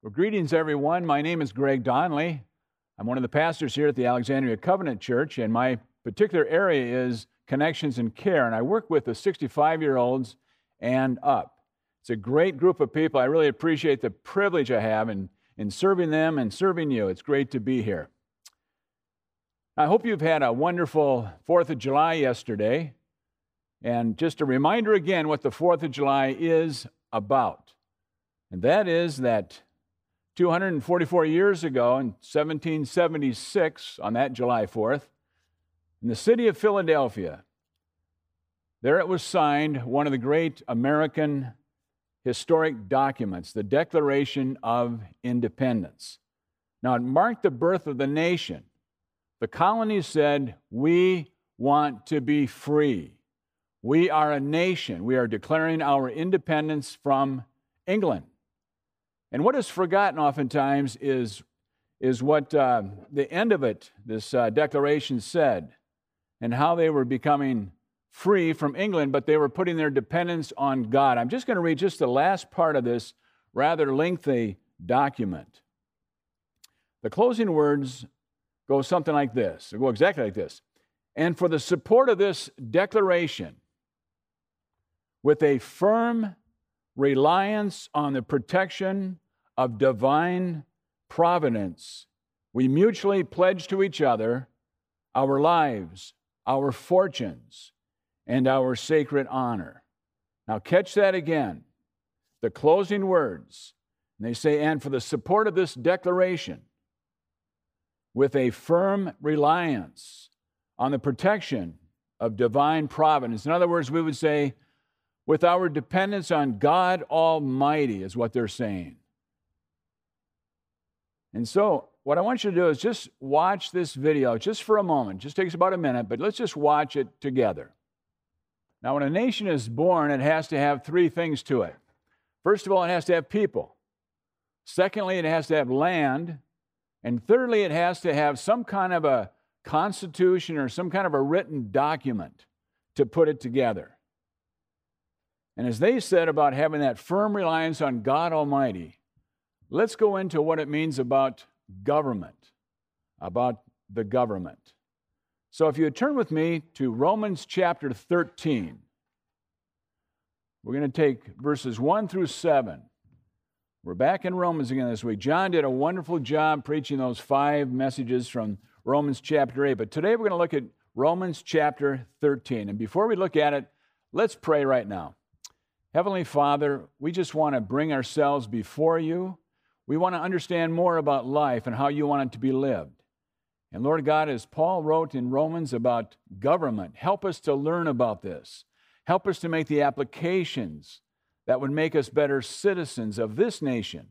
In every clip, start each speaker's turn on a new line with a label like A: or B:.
A: Well, greetings, everyone. My name is Greg Donnelly. I'm one of the pastors here at the Alexandria Covenant Church, and my particular area is connections and care. And I work with the 65 year olds and up. It's a great group of people. I really appreciate the privilege I have in, in serving them and serving you. It's great to be here. I hope you've had a wonderful 4th of July yesterday. And just a reminder again what the 4th of July is about. And that is that 244 years ago, in 1776, on that July 4th, in the city of Philadelphia, there it was signed one of the great American historic documents, the Declaration of Independence. Now, it marked the birth of the nation. The colonies said, We want to be free. We are a nation. We are declaring our independence from England. And what is forgotten oftentimes is, is what uh, the end of it, this uh, declaration said, and how they were becoming free from England, but they were putting their dependence on God. I'm just going to read just the last part of this rather lengthy document. The closing words go something like this. They go exactly like this. And for the support of this declaration, with a firm reliance on the protection of divine providence, we mutually pledge to each other our lives, our fortunes, and our sacred honor. Now, catch that again. The closing words. And they say, and for the support of this declaration, with a firm reliance on the protection of divine providence. In other words, we would say, with our dependence on God Almighty, is what they're saying. And so, what I want you to do is just watch this video just for a moment. It just takes about a minute, but let's just watch it together. Now, when a nation is born, it has to have three things to it. First of all, it has to have people. Secondly, it has to have land. And thirdly, it has to have some kind of a constitution or some kind of a written document to put it together. And as they said about having that firm reliance on God Almighty, let's go into what it means about government, about the government. So if you turn with me to Romans chapter 13, we're going to take verses 1 through 7. We're back in Romans again this week. John did a wonderful job preaching those five messages from Romans chapter 8, but today we're going to look at Romans chapter 13. And before we look at it, let's pray right now. Heavenly Father, we just want to bring ourselves before you. We want to understand more about life and how you want it to be lived. And Lord God, as Paul wrote in Romans about government, help us to learn about this. Help us to make the applications that would make us better citizens of this nation.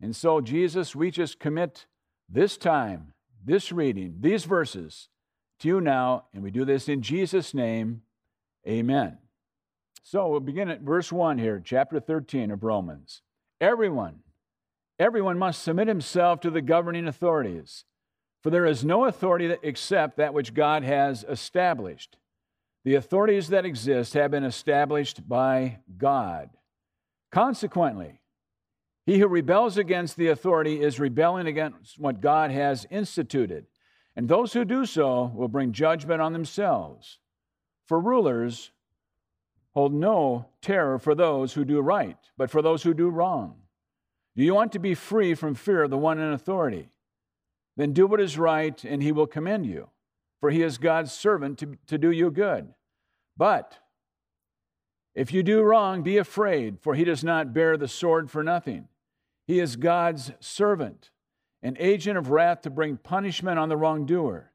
A: And so, Jesus, we just commit this time, this reading, these verses to you now, and we do this in Jesus' name. Amen. So we'll begin at verse 1 here, chapter 13 of Romans. Everyone, everyone must submit himself to the governing authorities, for there is no authority except that which God has established. The authorities that exist have been established by God. Consequently, he who rebels against the authority is rebelling against what God has instituted, and those who do so will bring judgment on themselves. For rulers Hold no terror for those who do right, but for those who do wrong. Do you want to be free from fear of the one in authority? Then do what is right, and he will commend you, for he is God's servant to, to do you good. But if you do wrong, be afraid, for he does not bear the sword for nothing. He is God's servant, an agent of wrath to bring punishment on the wrongdoer.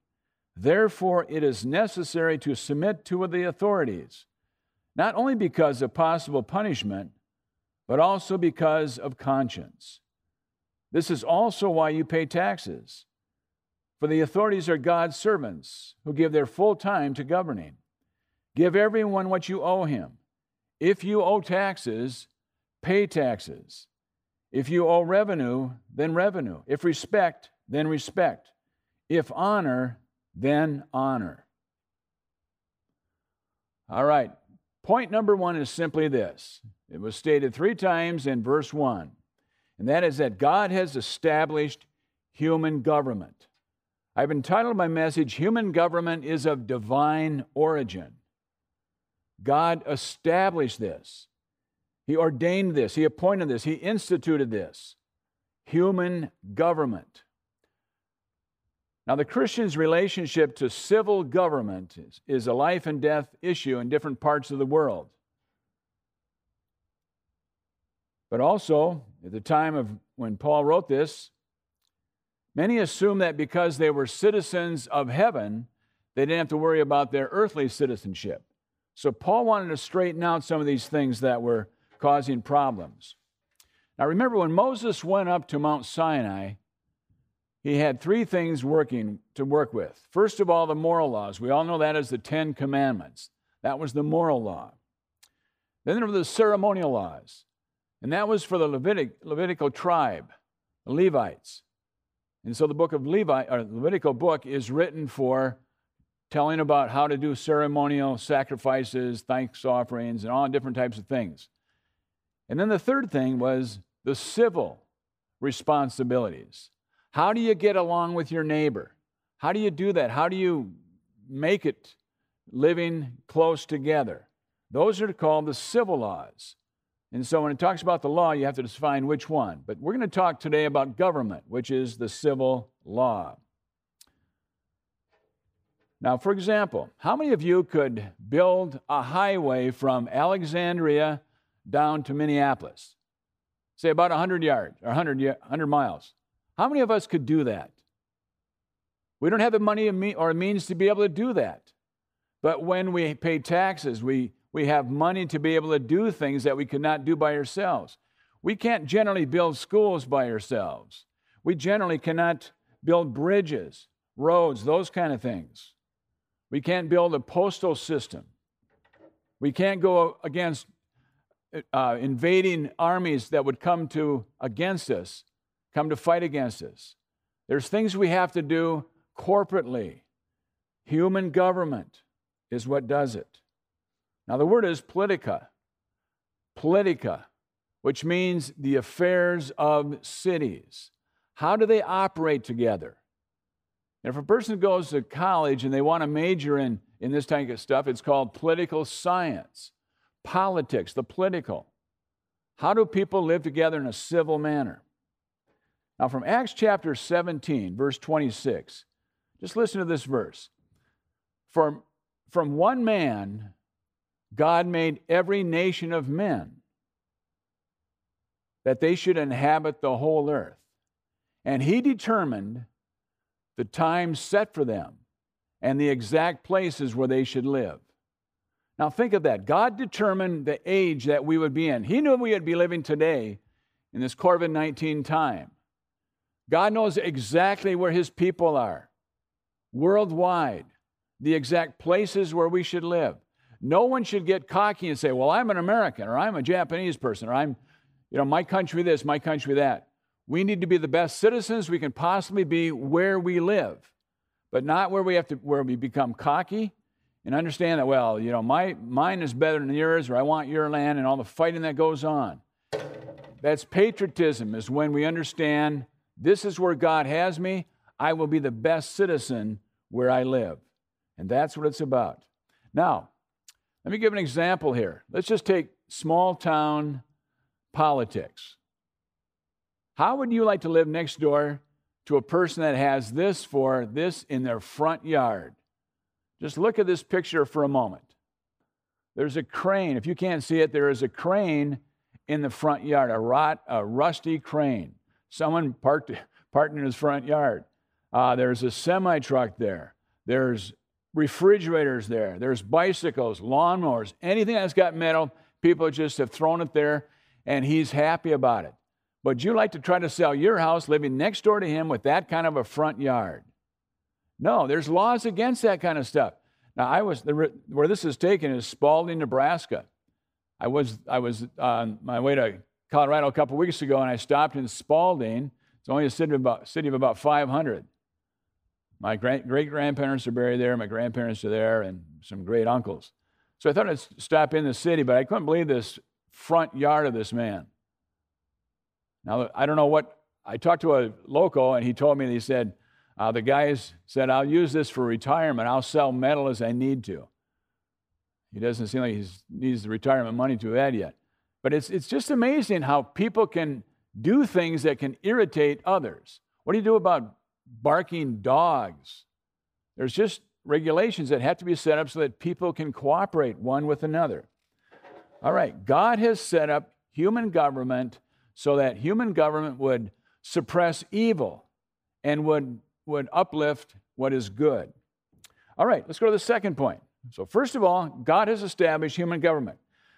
A: Therefore, it is necessary to submit to the authorities not only because of possible punishment, but also because of conscience. This is also why you pay taxes. For the authorities are God's servants who give their full time to governing. Give everyone what you owe him. If you owe taxes, pay taxes. If you owe revenue, then revenue. If respect, then respect. If honor, then honor. All right, Point number one is simply this it was stated three times in verse one. and that is that God has established human government. I've entitled my message, Human Government is of Divine Origin. God established this. He ordained this. He appointed this. He instituted this. Human government. Now, the Christian's relationship to civil government is, is, a life and death issue in different parts of the world. But also, at the time of when Paul wrote this, many assumed that because they were citizens of heaven, they didn't have to worry about their earthly citizenship. So, Paul wanted to straighten out some of these things that were causing problems. Now, remember when Moses went up to Mount Sinai, he had three things working to work with. First of all, the moral laws. We all know that as the Ten Commandments. That was the moral law. Then there were the ceremonial laws, and that was for the Levitic, Levitical tribe, the Levites. And so the book of Levi, or Levitical book, is written for telling about how to do ceremonial sacrifices, thanks offerings, and all different types of things. And then the third thing was the civil responsibilities. How do you get along with your neighbor? How do you do that? How do you make it living close together? Those are called the civil laws. And so when it talks about the law, you have to define which one. But we're going to talk today about government, which is the civil law. Now, for example, how many of you could build a highway from Alexandria down to Minneapolis? Say about 100 yards or 100, 100 miles. How many of us could do that? We don't have the money or means to be able to do that. But when we pay taxes, we, we have money to be able to do things that we could not do by ourselves. We can't generally build schools by ourselves. We generally cannot build bridges, roads, those kind of things. We can't build a postal system. We can't go against uh, invading armies that would come to against us come to fight against us. There's things we have to do corporately. Human government is what does it. Now, the word is politica. Politica, which means the affairs of cities. How do they operate together? And if a person goes to college and they want to major in, in this type of stuff, it's called political science, politics, the political. How do people live together in a civil manner? Now, from Acts chapter 17, verse 26, just listen to this verse. From, from one man, God made every nation of men that they should inhabit the whole earth. And he determined the time set for them and the exact places where they should live. Now, think of that. God determined the age that we would be in. He knew we would be living today in this COVID 19 time. God knows exactly where His people are, worldwide, the exact places where we should live. No one should get cocky and say, Well, I'm an American, or I'm a Japanese person, or I'm, you know, my country this, my country that. We need to be the best citizens we can possibly be where we live, but not where we have to, where we become cocky and understand that, well, you know, my, mine is better than yours, or I want your land, and all the fighting that goes on. That's patriotism, is when we understand this is where God has me. I will be the best citizen where I live. And that's what it's about. Now, let me give an example here. Let's just take small town politics. How would you like to live next door to a person that has this for this in their front yard? Just look at this picture for a moment. There's a crane. If you can't see it, there is a crane in the front yard, a, rot, a rusty crane. Someone parked, parked in his front yard. Uh, there's a semi truck there. There's refrigerators there. There's bicycles, lawnmowers, anything that's got metal. People just have thrown it there, and he's happy about it. But you like to try to sell your house living next door to him with that kind of a front yard. No, there's laws against that kind of stuff. Now, I was where this is taken is Spalding, Nebraska. I was I was on my way to Colorado a couple weeks ago, and I stopped in Spalding. It's only a city of about, city of about 500. My great grandparents are buried there. My grandparents are there, and some great uncles. So I thought I'd stop in the city, but I couldn't believe this front yard of this man. Now, I don't know what, I talked to a local and he told me, he said, uh, the guys said, I'll use this for retirement. I'll sell metal as I need to. He doesn't seem like he needs the retirement money to that yet. But it's, it's just amazing how people can do things that can irritate others. What do you do about barking dogs? There's just regulations that have to be set up so that people can cooperate one with another. All right, God has set up human government so that human government would suppress evil and would, would uplift what is good. All right, let's go to the second point. So, first of all, God has established human government.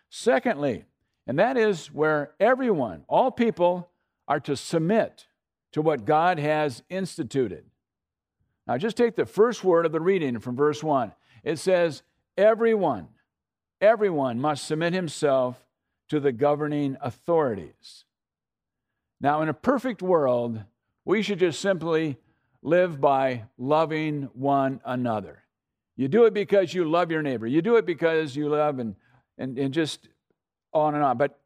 A: Secondly, and that is where everyone, all people, are to submit to what God has instituted. Now, just take the first word of the reading from verse 1. It says, Everyone, everyone must submit himself to the governing authorities. Now, in a perfect world, we should just simply live by loving one another. You do it because you love your neighbor. You do it because you love and, and, and just on and on. But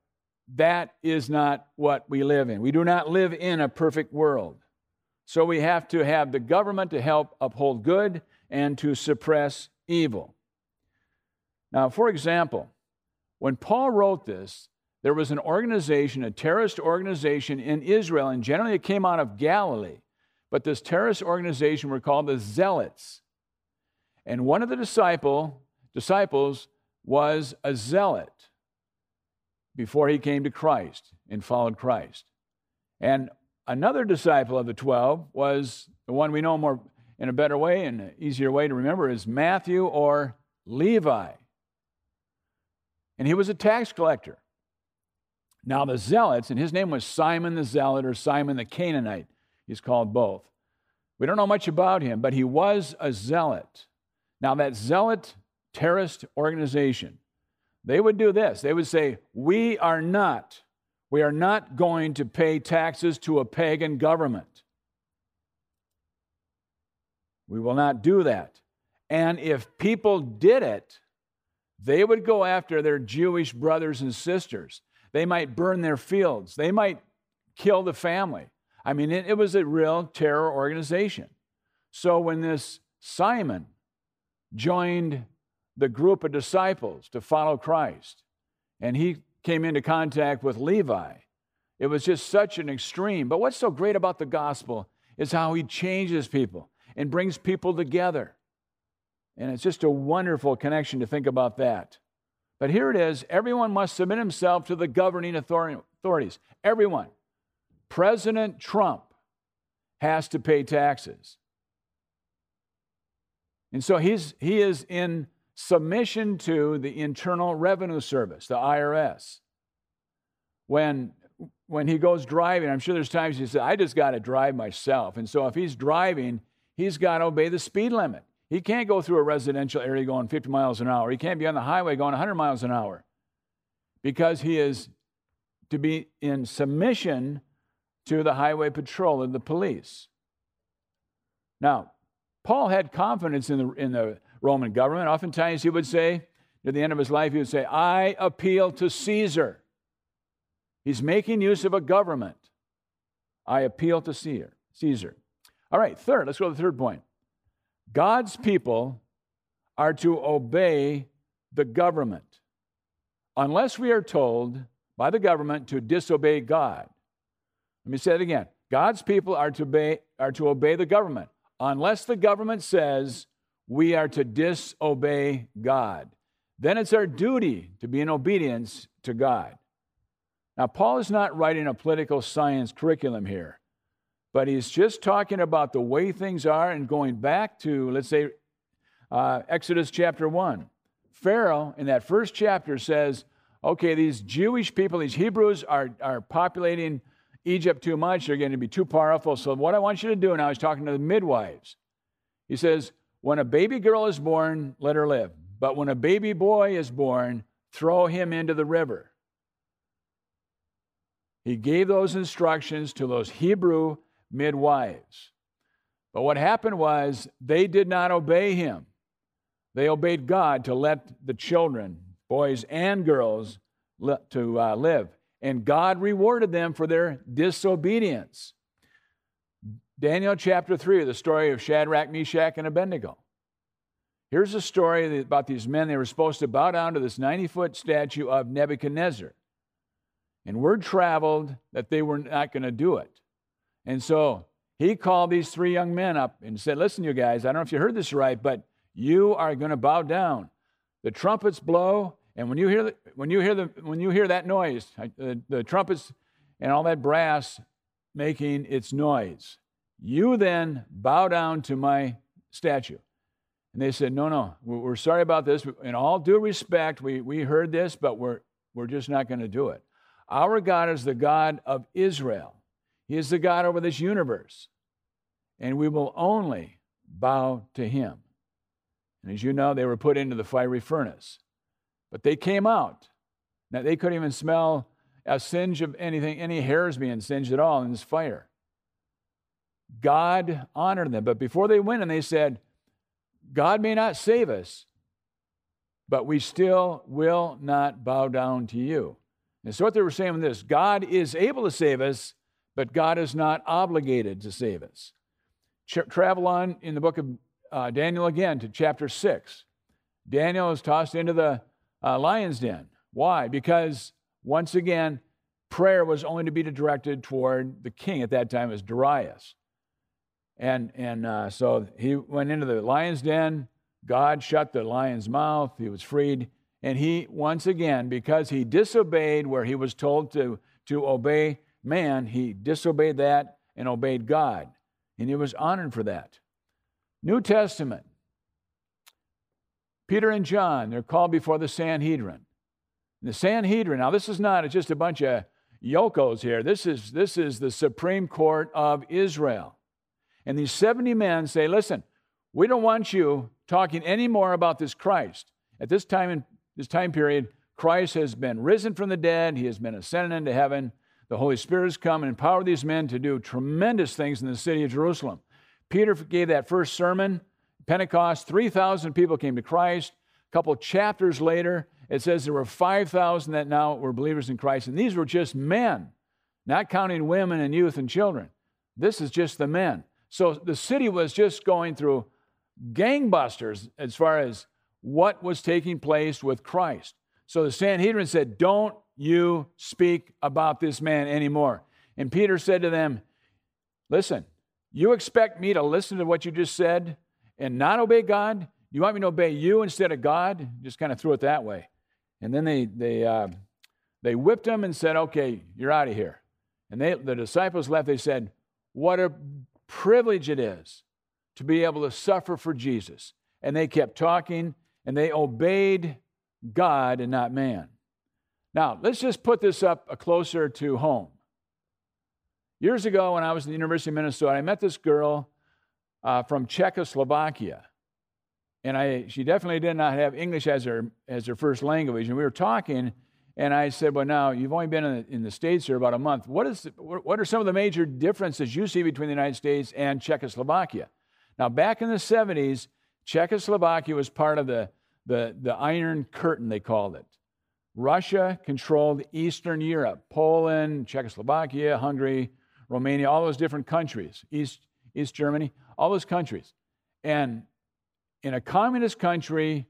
A: that is not what we live in. We do not live in a perfect world. So we have to have the government to help uphold good and to suppress evil. Now, for example, when Paul wrote this, there was an organization, a terrorist organization in Israel, and generally it came out of Galilee. But this terrorist organization were called the Zealots. And one of the disciple, disciples was a zealot before he came to Christ and followed Christ. And another disciple of the 12 was the one we know more in a better way and an easier way to remember is Matthew or Levi. And he was a tax collector. Now, the zealots, and his name was Simon the Zealot or Simon the Canaanite, he's called both. We don't know much about him, but he was a zealot. Now, that zealot terrorist organization, they would do this. They would say, We are not, we are not going to pay taxes to a pagan government. We will not do that. And if people did it, they would go after their Jewish brothers and sisters. They might burn their fields. They might kill the family. I mean, it, it was a real terror organization. So when this Simon, joined the group of disciples to follow Christ. And he came into contact with Levi. It was just such an extreme. But what's so great about the gospel is how he changes people and brings people together. And it's just a wonderful connection to think about that. But here it is everyone must submit himself to the governing authorities. Everyone. President Trump has to pay taxes. And so he's, he is in submission to the Internal Revenue Service, the IRS. When, when he goes driving, I'm sure there's times he says, I just got to drive myself. And so if he's driving, he's got to obey the speed limit. He can't go through a residential area going 50 miles an hour. He can't be on the highway going 100 miles an hour because he is to be in submission to the highway patrol and the police. Now, Paul had confidence in the, in the Roman government. Oftentimes he would say, near the end of his life, he would say, I appeal to Caesar. He's making use of a government. I appeal to Caesar. Caesar. All right, third, let's go to the third point. God's people are to obey the government unless we are told by the government to disobey God. Let me say it again. God's people are to obey, are to obey the government unless the government says we are to disobey God. Then it's our duty to be in obedience to God. Now, Paul is not writing a political science curriculum here, but he's just talking about the way things are and going back to, let's say, uh, Exodus chapter 1. Pharaoh, in that first chapter, says, okay, these Jewish people, these Hebrews, are, are populating Egypt too much. They're going to be too powerful. So, what I want you to do now is talking to the midwives. He says, When a baby girl is born, let her live. But when a baby boy is born, throw him into the river. He gave those instructions to those Hebrew midwives. But what happened was they did not obey him. They obeyed God to let the children, boys and girls, to uh, live. and God rewarded them for their disobedience. Daniel chapter 3, the story of Shadrach, Meshach, and Abednego. Here's a story about these men. They were supposed to bow down to this 90 foot statue of Nebuchadnezzar. And word traveled that they were not going to do it. And so he called these three young men up and said, Listen, you guys, I don't know if you heard this right, but you are going to bow down. The trumpets blow, and when you hear, the, when you hear, the, when you hear that noise, the, the trumpets and all that brass making its noise, you then bow down to my statue. And they said, No, no, we're sorry about this. In all due respect, we, we heard this, but we're, we're just not going to do it. Our God is the God of Israel, He is the God over this universe, and we will only bow to Him. And as you know, they were put into the fiery furnace. But they came out. Now, they couldn't even smell a singe of anything, any hairs being singed at all in this fire. God honored them. But before they went and they said, God may not save us, but we still will not bow down to you. And so what they were saying was this God is able to save us, but God is not obligated to save us. Travel on in the book of uh, Daniel again to chapter 6. Daniel is tossed into the uh, lion's den. Why? Because once again, prayer was only to be directed toward the king at that time, as Darius. And, and uh, so he went into the lion's den. God shut the lion's mouth. He was freed. And he, once again, because he disobeyed where he was told to, to obey man, he disobeyed that and obeyed God. And he was honored for that. New Testament. Peter and John, they're called before the Sanhedrin. The Sanhedrin, now this is not just a bunch of yokos here. This is, this is the Supreme Court of Israel. And these 70 men say, listen, we don't want you talking anymore about this Christ. At this time in this time period, Christ has been risen from the dead, he has been ascended into heaven. The Holy Spirit has come and empowered these men to do tremendous things in the city of Jerusalem. Peter gave that first sermon, Pentecost, 3,000 people came to Christ. A couple chapters later, it says there were 5,000 that now were believers in Christ. And these were just men, not counting women and youth and children. This is just the men. So the city was just going through gangbusters as far as what was taking place with Christ. So the Sanhedrin said, Don't you speak about this man anymore. And Peter said to them, Listen, you expect me to listen to what you just said and not obey God? You want me to obey you instead of God? Just kind of threw it that way. And then they, they, uh, they whipped him and said, Okay, you're out of here. And they, the disciples left. They said, What a privilege it is to be able to suffer for Jesus. And they kept talking and they obeyed God and not man. Now, let's just put this up closer to home. Years ago, when I was at the University of Minnesota, I met this girl uh, from Czechoslovakia. And I, she definitely did not have English as her, as her first language. And we were talking, and I said, Well, now you've only been in the, in the States here about a month. What, is, what are some of the major differences you see between the United States and Czechoslovakia? Now, back in the 70s, Czechoslovakia was part of the, the, the Iron Curtain, they called it. Russia controlled Eastern Europe, Poland, Czechoslovakia, Hungary, Romania, all those different countries, East, East Germany, all those countries. And in a communist country,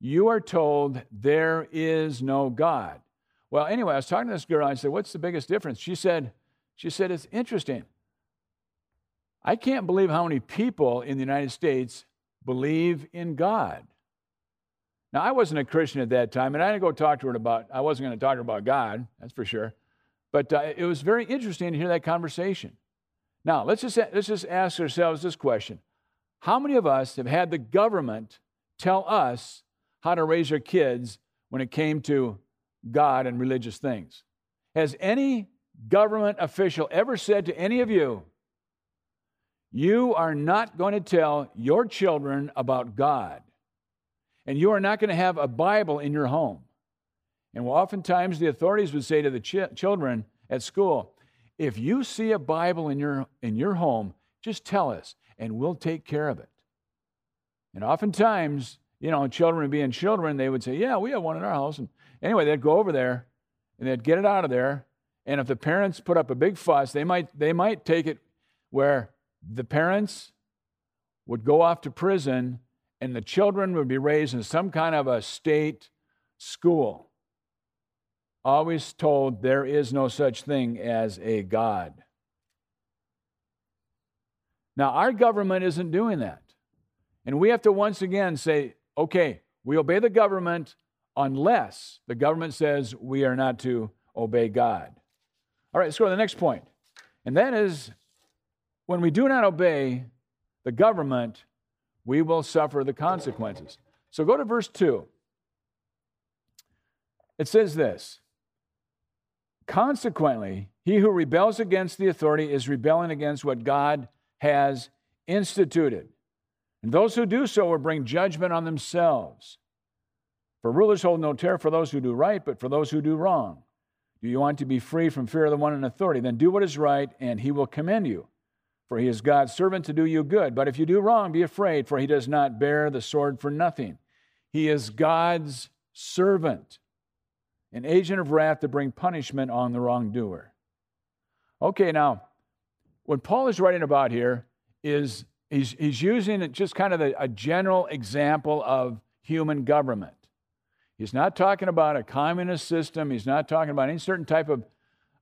A: you are told there is no God. Well, anyway, I was talking to this girl. I said, "What's the biggest difference?" She said, "She said it's interesting. I can't believe how many people in the United States believe in God." Now, I wasn't a Christian at that time, and I didn't go talk to her about. I wasn't going to talk to her about God. That's for sure. But uh, it was very interesting to hear that conversation. Now, let's just let's just ask ourselves this question: How many of us have had the government tell us how to raise our kids when it came to God and religious things. Has any government official ever said to any of you, you are not going to tell your children about God, and you are not going to have a Bible in your home? And oftentimes the authorities would say to the ch- children at school, if you see a Bible in your, in your home, just tell us, and we'll take care of it. And oftentimes, you know, children being children, they would say, Yeah, we have one in our house. And anyway, they'd go over there and they'd get it out of there And if the parents put up a big fuss, they might, they might take it where the parents would go off to prison and the children would be raised in some kind of a state school. Always told there is no such thing as a God. Now, our government isn't doing that. And we have to once again say, okay, we obey the government unless the government says we are not to obey God. All right, let's go to the next point. And that is when we do not obey the government, we will suffer the consequences. So go to verse 2. It says this Consequently, he who rebels against the authority is rebelling against what God has instituted. And those who do so will bring judgment on themselves. For rulers hold no terror for those who do right, but for those who do wrong. Do you want to be free from fear of the one in authority? Then do what is right, and he will commend you. For he is God's servant to do you good. But if you do wrong, be afraid, for he does not bear the sword for nothing. He is God's servant, an agent of wrath to bring punishment on the wrongdoer. Okay, now, what Paul is writing about here is he's, he's using just kind of a, a general example of human government. He's not talking about a communist system, he's not talking about any certain type of,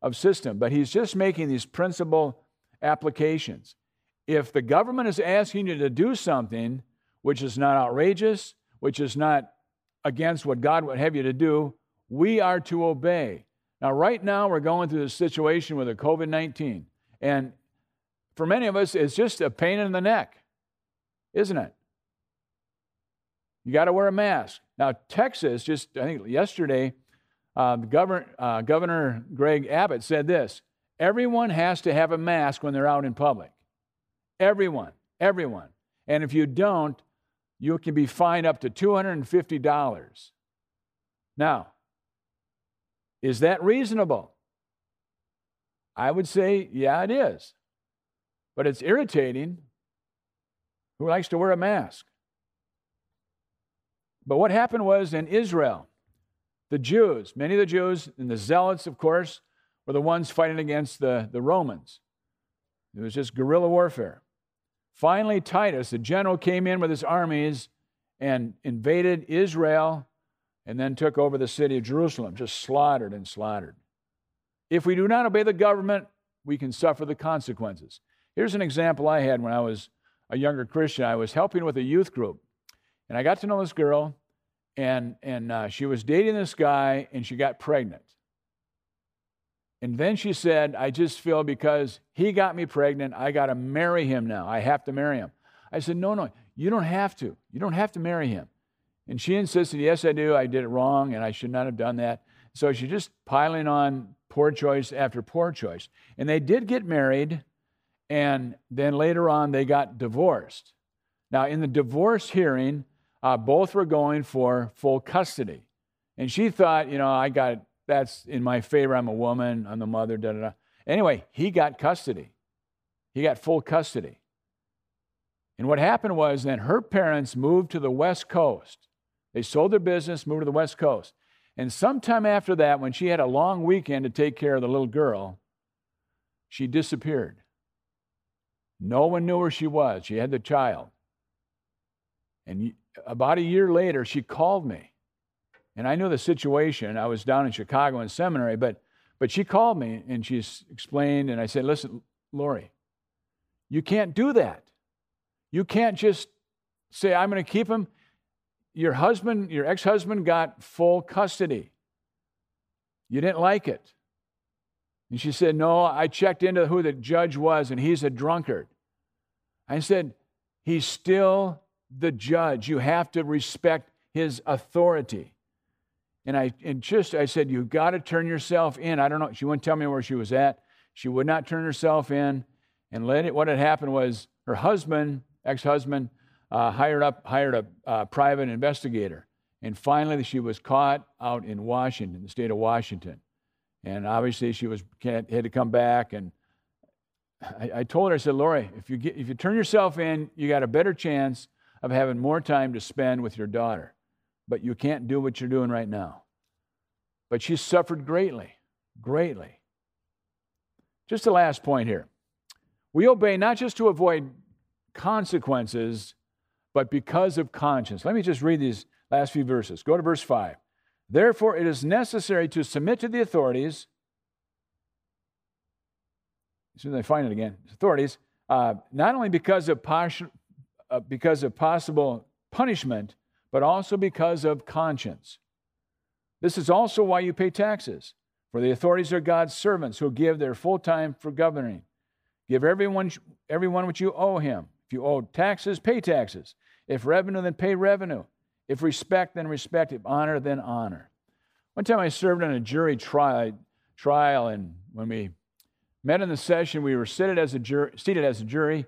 A: of system, but he's just making these principle applications. If the government is asking you to do something which is not outrageous, which is not against what God would have you to do, we are to obey. Now, right now, we're going through this situation with the COVID 19. And for many of us, it's just a pain in the neck, isn't it? You got to wear a mask. Now, Texas, just I think yesterday, uh, Governor, uh, Governor Greg Abbott said this everyone has to have a mask when they're out in public. Everyone, everyone. And if you don't, you can be fined up to $250. Now, is that reasonable? I would say, yeah, it is. But it's irritating. Who likes to wear a mask? But what happened was in Israel, the Jews, many of the Jews, and the Zealots, of course, were the ones fighting against the, the Romans. It was just guerrilla warfare. Finally, Titus, the general, came in with his armies and invaded Israel and then took over the city of Jerusalem, just slaughtered and slaughtered. If we do not obey the government, we can suffer the consequences. Here's an example I had when I was a younger Christian. I was helping with a youth group, and I got to know this girl, and, and uh, she was dating this guy, and she got pregnant. And then she said, I just feel because he got me pregnant, I got to marry him now. I have to marry him. I said, No, no, you don't have to. You don't have to marry him. And she insisted, Yes, I do. I did it wrong, and I should not have done that. So she's just piling on poor choice after poor choice. And they did get married, and then later on, they got divorced. Now, in the divorce hearing, uh, both were going for full custody. And she thought, you know, I got that's in my favor. I'm a woman, I'm the mother, da da da. Anyway, he got custody. He got full custody. And what happened was then her parents moved to the West Coast. They sold their business, moved to the West Coast. And sometime after that, when she had a long weekend to take care of the little girl, she disappeared. No one knew where she was. She had the child. And about a year later, she called me. And I knew the situation. I was down in Chicago in seminary, but, but she called me and she explained, and I said, Listen, Lori, you can't do that. You can't just say, I'm going to keep him. Your husband, your ex husband, got full custody. You didn't like it. And she said, No, I checked into who the judge was, and he's a drunkard. I said, He's still the judge. You have to respect his authority. And I and just I said, You've got to turn yourself in. I don't know. She wouldn't tell me where she was at. She would not turn herself in. And let it, what had happened was her husband, ex-husband, uh, hired up hired a uh, private investigator. And finally, she was caught out in Washington, the state of Washington. And obviously, she was can't had to come back. And I, I told her, I said, Lori, if you get, if you turn yourself in, you got a better chance of having more time to spend with your daughter but you can't do what you're doing right now. But she suffered greatly, greatly. Just the last point here. We obey not just to avoid consequences, but because of conscience. Let me just read these last few verses. Go to verse 5. Therefore, it is necessary to submit to the authorities. As soon as I find it again, authorities, uh, not only because of, uh, because of possible punishment, but also because of conscience. This is also why you pay taxes, for the authorities are God's servants who give their full time for governing. Give everyone, everyone what you owe him. If you owe taxes, pay taxes. If revenue, then pay revenue. If respect, then respect. If honor, then honor. One time I served on a jury trial, trial and when we met in the session, we were seated as a jury, seated as a jury.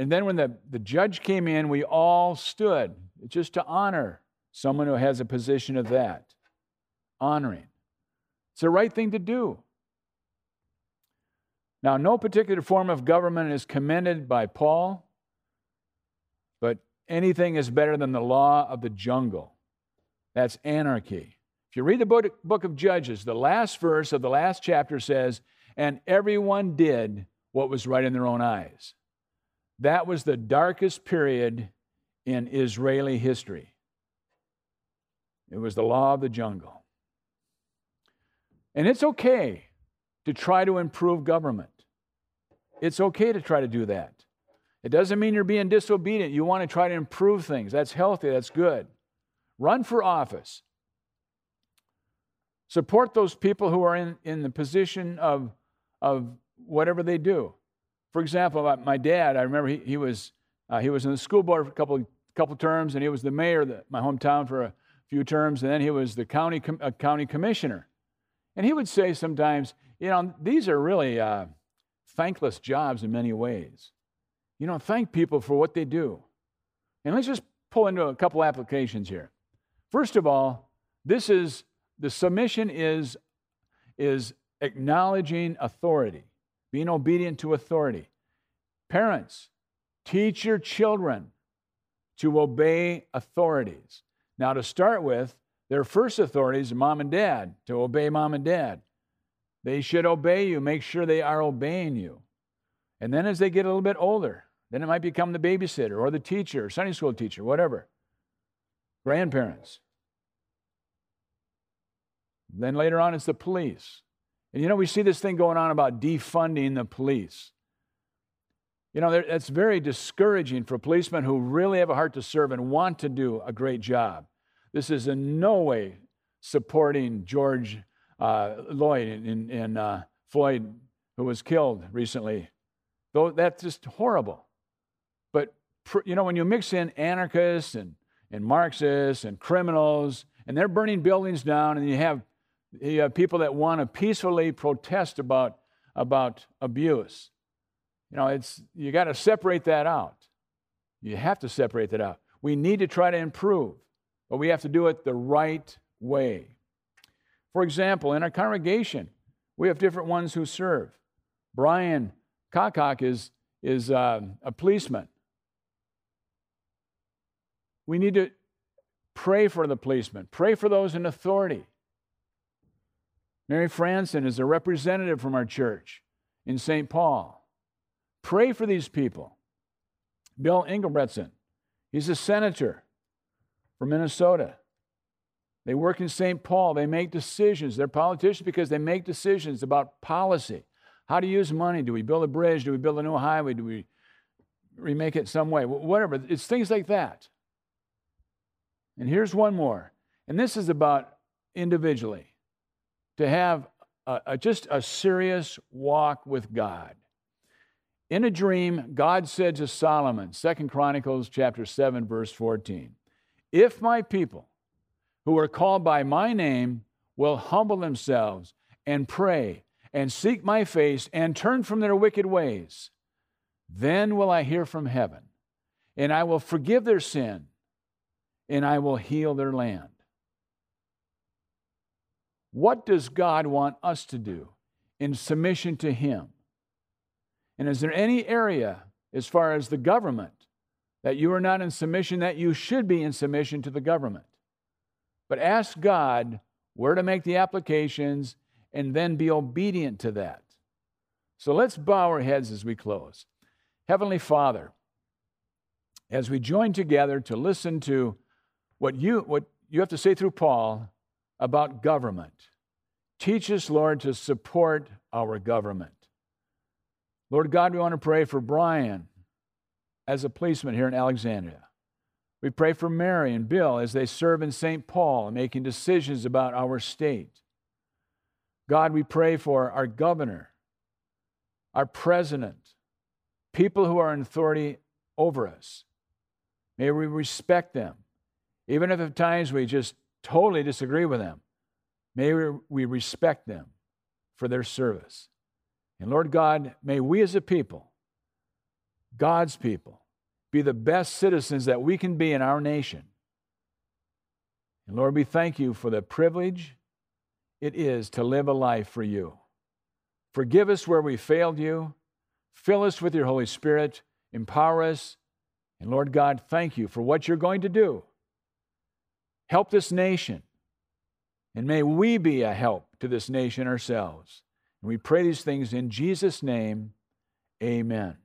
A: And then when the, the judge came in, we all stood just to honor someone who has a position of that. Honoring. It's the right thing to do. Now, no particular form of government is commended by Paul, but anything is better than the law of the jungle. That's anarchy. If you read the book, book of Judges, the last verse of the last chapter says, And everyone did what was right in their own eyes. That was the darkest period in Israeli history. It was the law of the jungle. And it's okay to try to improve government. It's okay to try to do that. It doesn't mean you're being disobedient. You want to try to improve things. That's healthy, that's good. Run for office. Support those people who are in, in the position of, of whatever they do. For example, my dad, I remember he, he was, uh, he was in the school board for a couple, couple terms, and he was the mayor of my hometown for a few terms, and then he was the county, com- uh, county commissioner. And he would say sometimes, you know, these are really uh, thankless jobs in many ways. You know, thank people for what they do. And let's just pull into a couple applications here. First of all, this is the submission is, is acknowledging authority, being obedient to authority. Parents, teach your children to obey authorities. Now, to start with, their first authorities mom and dad, to obey mom and dad. They should obey you, make sure they are obeying you. And then as they get a little bit older, then it might become the babysitter or the teacher, or Sunday school teacher, whatever. Grandparents. Then later on, it's the police. And you know, we see this thing going on about defunding the police. You know, that's very discouraging for policemen who really have a heart to serve and want to do a great job. This is in no way supporting George uh, Lloyd and, uh, Floyd, who was killed recently. Though that's just horrible. But you know, when you mix in anarchists and, and Marxists and criminals, and they're burning buildings down, and you have, you have people that want to peacefully protest about, about abuse. You know, it's you got to separate that out. You have to separate that out. We need to try to improve, but we have to do it the right way. For example, in our congregation, we have different ones who serve. Brian Kakak is, is uh, a policeman. We need to pray for the policemen, pray for those in authority. Mary Franson is a representative from our church in St. Paul. Pray for these people. Bill Ingebrigtsen, he's a senator from Minnesota. They work in St. Paul. They make decisions. They're politicians because they make decisions about policy. How to use money. Do we build a bridge? Do we build a new highway? Do we remake it some way? Whatever. It's things like that. And here's one more. And this is about individually to have a, a, just a serious walk with God. In a dream, God said to Solomon, Second Chronicles chapter 7 verse 14, "If my people who are called by my name will humble themselves and pray and seek my face and turn from their wicked ways, then will I hear from heaven, and I will forgive their sin and I will heal their land. What does God want us to do in submission to Him? And is there any area, as far as the government, that you are not in submission, that you should be in submission to the government? But ask God where to make the applications and then be obedient to that. So let's bow our heads as we close. Heavenly Father, as we join together to listen to what you, what you have to say through Paul about government, teach us, Lord, to support our government. Lord God, we want to pray for Brian as a policeman here in Alexandria. We pray for Mary and Bill as they serve in St. Paul making decisions about our state. God, we pray for our governor, our president, people who are in authority over us. May we respect them, even if at times we just totally disagree with them. May we respect them for their service. And Lord God, may we as a people, God's people, be the best citizens that we can be in our nation. And Lord, we thank you for the privilege it is to live a life for you. Forgive us where we failed you. Fill us with your Holy Spirit. Empower us. And Lord God, thank you for what you're going to do. Help this nation. And may we be a help to this nation ourselves. And we pray these things in Jesus' name. Amen.